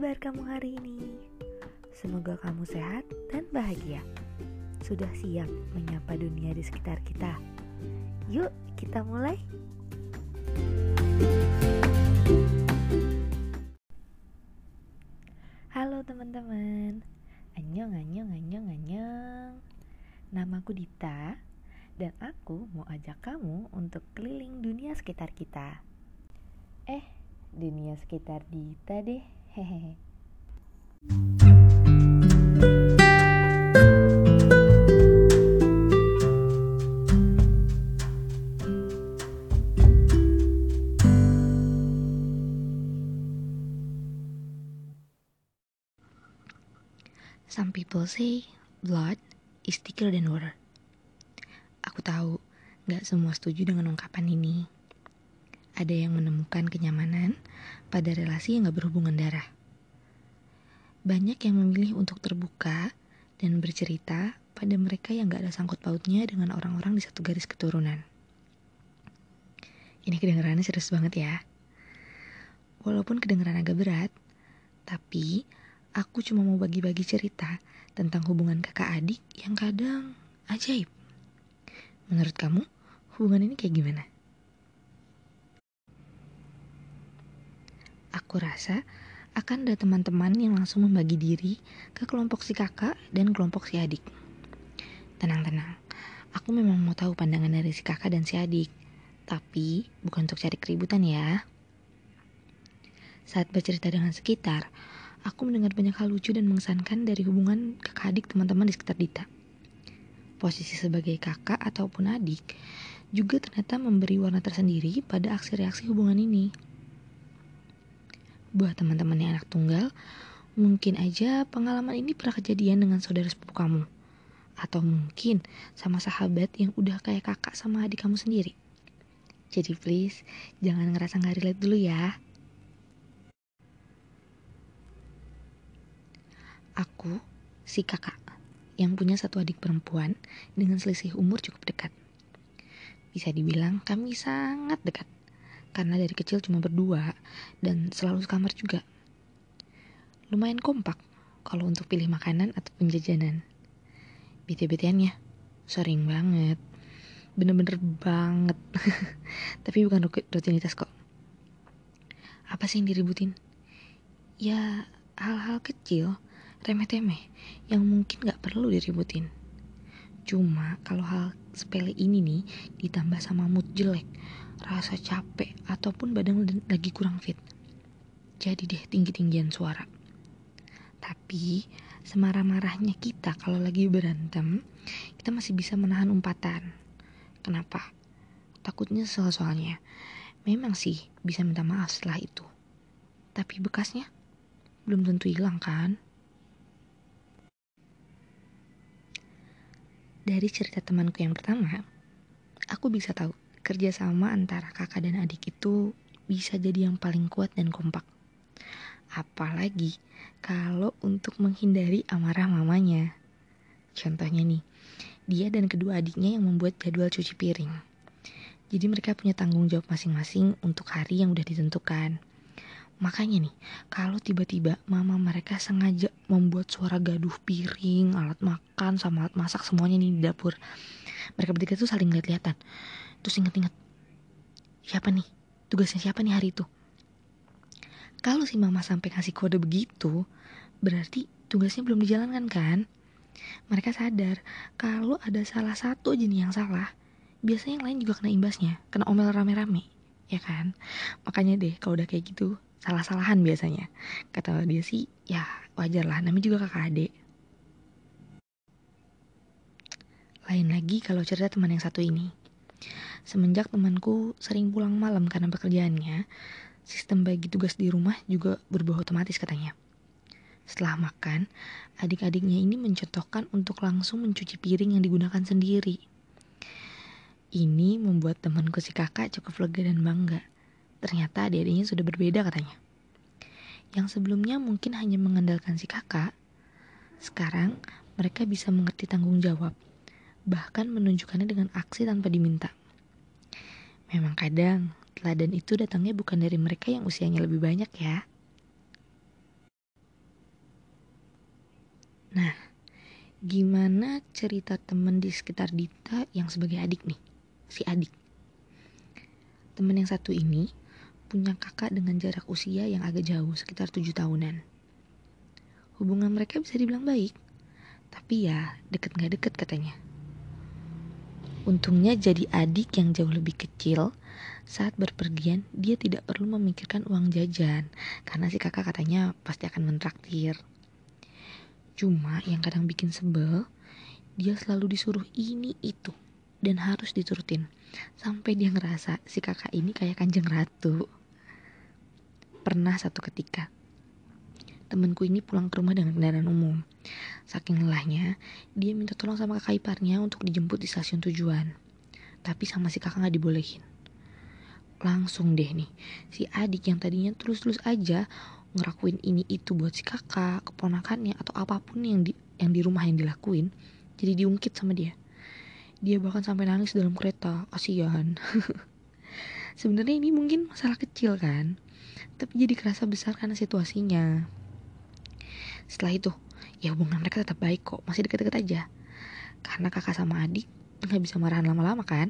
kabar kamu hari ini? Semoga kamu sehat dan bahagia. Sudah siap menyapa dunia di sekitar kita? Yuk, kita mulai. Halo teman-teman. Annyeong, annyeong, annyeong, annyeong. Namaku Dita dan aku mau ajak kamu untuk keliling dunia sekitar kita. Eh, dunia sekitar Dita deh. Hehehe. Some people say blood is thicker than water. Aku tahu gak semua setuju dengan ungkapan ini. Ada yang menemukan kenyamanan pada relasi yang gak berhubungan darah. Banyak yang memilih untuk terbuka dan bercerita pada mereka yang gak ada sangkut pautnya dengan orang-orang di satu garis keturunan. Ini kedengarannya serius banget ya. Walaupun kedengaran agak berat, tapi aku cuma mau bagi-bagi cerita tentang hubungan kakak adik yang kadang ajaib. Menurut kamu, hubungan ini kayak gimana? Aku rasa akan ada teman-teman yang langsung membagi diri ke kelompok si kakak dan kelompok si adik. Tenang-tenang, aku memang mau tahu pandangan dari si kakak dan si adik, tapi bukan untuk cari keributan ya. Saat bercerita dengan sekitar, aku mendengar banyak hal lucu dan mengesankan dari hubungan kakak adik teman-teman di sekitar Dita. Posisi sebagai kakak ataupun adik juga ternyata memberi warna tersendiri pada aksi reaksi hubungan ini. Buat teman-teman yang anak tunggal, mungkin aja pengalaman ini pernah kejadian dengan saudara sepupu kamu. Atau mungkin sama sahabat yang udah kayak kakak sama adik kamu sendiri. Jadi please, jangan ngerasa gak relate dulu ya. Aku, si kakak, yang punya satu adik perempuan dengan selisih umur cukup dekat. Bisa dibilang kami sangat dekat, karena dari kecil cuma berdua dan selalu sekamar juga. Lumayan kompak kalau untuk pilih makanan atau penjajanan. BT-BTan ya, sering banget. Bener-bener banget. Tapi bukan rutinitas kok. Apa sih yang diributin? Ya, hal-hal kecil remeh-temeh yang mungkin gak perlu diributin. Cuma kalau hal sepele ini nih ditambah sama mood jelek, rasa capek, ataupun badan lagi kurang fit. Jadi deh tinggi-tinggian suara. Tapi semarah-marahnya kita kalau lagi berantem, kita masih bisa menahan umpatan. Kenapa? Takutnya soal soalnya. Memang sih bisa minta maaf setelah itu. Tapi bekasnya belum tentu hilang kan? Dari cerita temanku yang pertama, aku bisa tahu kerjasama antara kakak dan adik itu bisa jadi yang paling kuat dan kompak. Apalagi kalau untuk menghindari amarah mamanya. Contohnya nih, dia dan kedua adiknya yang membuat jadwal cuci piring. Jadi mereka punya tanggung jawab masing-masing untuk hari yang udah ditentukan. Makanya nih, kalau tiba-tiba mama mereka sengaja membuat suara gaduh piring, alat makan, sama alat masak semuanya nih di dapur. Mereka bertiga tuh saling lihat-lihatan. Terus inget-inget, siapa nih? Tugasnya siapa nih hari itu? Kalau si mama sampai kasih kode begitu, berarti tugasnya belum dijalankan kan? Mereka sadar kalau ada salah satu aja nih yang salah, biasanya yang lain juga kena imbasnya, kena omel rame-rame, ya kan? Makanya deh kalau udah kayak gitu, salah-salahan biasanya. Kata dia sih, ya wajar lah, namanya juga kakak adik. Lain lagi kalau cerita teman yang satu ini. Semenjak temanku sering pulang malam karena pekerjaannya, sistem bagi tugas di rumah juga berubah otomatis katanya. Setelah makan, adik-adiknya ini mencontohkan untuk langsung mencuci piring yang digunakan sendiri. Ini membuat temanku si kakak cukup lega dan bangga. Ternyata adik-adiknya sudah berbeda katanya. Yang sebelumnya mungkin hanya mengandalkan si kakak, sekarang mereka bisa mengerti tanggung jawab, bahkan menunjukkannya dengan aksi tanpa diminta. Memang kadang teladan itu datangnya bukan dari mereka yang usianya lebih banyak ya. Nah, gimana cerita temen di sekitar Dita yang sebagai adik nih? Si adik. Temen yang satu ini punya kakak dengan jarak usia yang agak jauh, sekitar tujuh tahunan. Hubungan mereka bisa dibilang baik, tapi ya deket gak deket katanya. Untungnya jadi adik yang jauh lebih kecil, saat berpergian dia tidak perlu memikirkan uang jajan, karena si kakak katanya pasti akan mentraktir. Cuma yang kadang bikin sebel, dia selalu disuruh ini itu dan harus diturutin. Sampai dia ngerasa si kakak ini kayak kanjeng ratu. Pernah satu ketika, temenku ini pulang ke rumah dengan kendaraan umum. Saking lelahnya, dia minta tolong sama kakak iparnya untuk dijemput di stasiun tujuan. Tapi sama si kakak gak dibolehin. Langsung deh nih, si adik yang tadinya tulus-tulus aja ngerakuin ini itu buat si kakak, keponakannya atau apa pun yang di yang di rumah yang dilakuin, jadi diungkit sama dia. Dia bahkan sampai nangis dalam kereta, kasihan. Sebenarnya ini mungkin masalah kecil kan, tapi jadi kerasa besar karena situasinya. Setelah itu, ya hubungan mereka tetap baik kok, masih deket-deket aja. Karena kakak sama adik nggak bisa marahan lama-lama kan.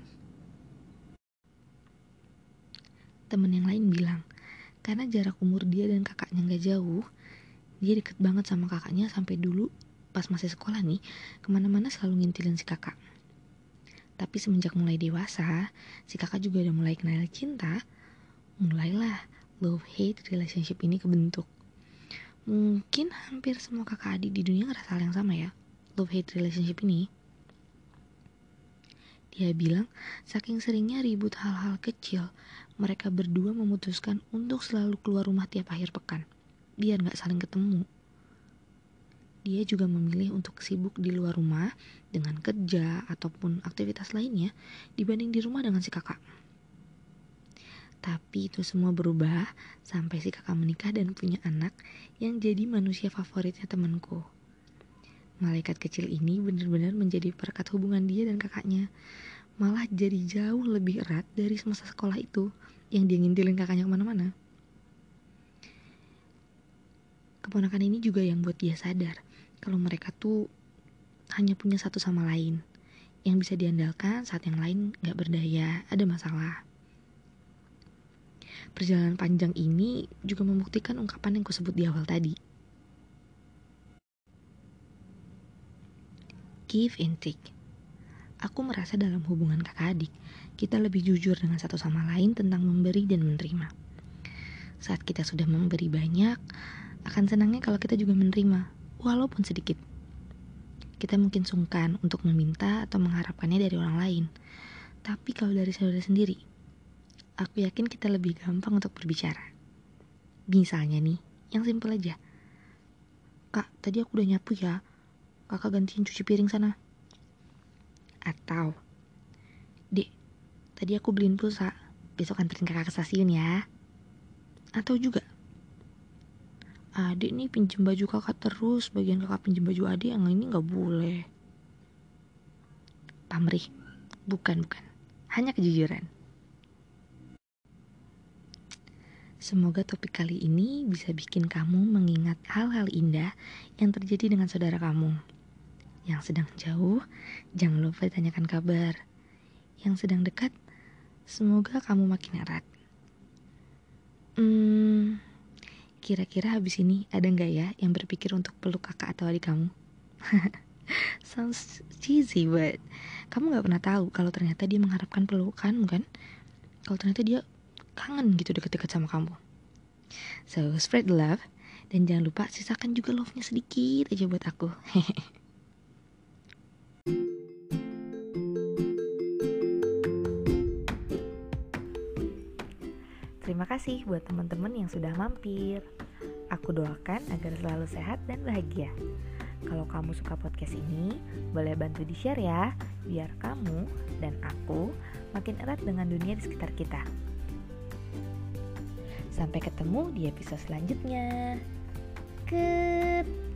Temen yang lain bilang, karena jarak umur dia dan kakaknya gak jauh, dia deket banget sama kakaknya sampai dulu pas masih sekolah nih, ke mana-mana selalu ngintilin si kakak. Tapi semenjak mulai dewasa, si kakak juga udah mulai kenal cinta, mulailah love-hate relationship ini kebentuk. Mungkin hampir semua kakak adik di dunia ngerasa hal yang sama ya, love-hate relationship ini. Dia bilang, saking seringnya ribut hal-hal kecil, mereka berdua memutuskan untuk selalu keluar rumah tiap akhir pekan, biar gak saling ketemu. Dia juga memilih untuk sibuk di luar rumah dengan kerja ataupun aktivitas lainnya dibanding di rumah dengan si kakak. Tapi itu semua berubah sampai si kakak menikah dan punya anak yang jadi manusia favoritnya temanku. Malaikat kecil ini benar-benar menjadi perekat hubungan dia dan kakaknya. Malah jadi jauh lebih erat dari semasa sekolah itu yang dia ngintilin kakaknya ke mana-mana. Keponakan ini juga yang buat dia sadar kalau mereka tuh hanya punya satu sama lain yang bisa diandalkan saat yang lain gak berdaya, ada masalah. Perjalanan panjang ini juga membuktikan ungkapan yang kusebut di awal tadi give and take. Aku merasa dalam hubungan kakak adik, kita lebih jujur dengan satu sama lain tentang memberi dan menerima. Saat kita sudah memberi banyak, akan senangnya kalau kita juga menerima, walaupun sedikit. Kita mungkin sungkan untuk meminta atau mengharapkannya dari orang lain. Tapi kalau dari saudara sendiri, aku yakin kita lebih gampang untuk berbicara. Misalnya nih, yang simpel aja. Kak, tadi aku udah nyapu ya, kakak gantiin cuci piring sana. Atau, dek, tadi aku beliin pulsa, besok anterin kakak ke stasiun ya. Atau juga, adik nih pinjem baju kakak terus, bagian kakak pinjem baju adik yang ini gak boleh. Pamrih, bukan bukan, hanya kejujuran. Semoga topik kali ini bisa bikin kamu mengingat hal-hal indah yang terjadi dengan saudara kamu. Yang sedang jauh, jangan lupa ditanyakan kabar. Yang sedang dekat, semoga kamu makin erat. Hmm, kira-kira habis ini ada nggak ya yang berpikir untuk peluk kakak atau adik kamu? Sounds cheesy, but kamu nggak pernah tahu kalau ternyata dia mengharapkan pelukan, kan? Kalau ternyata dia kangen gitu deket-deket sama kamu. So, spread love. Dan jangan lupa sisakan juga love-nya sedikit aja buat aku. Terima kasih buat teman-teman yang sudah mampir. Aku doakan agar selalu sehat dan bahagia. Kalau kamu suka podcast ini, boleh bantu di-share ya, biar kamu dan aku makin erat dengan dunia di sekitar kita. Sampai ketemu di episode selanjutnya. Ket.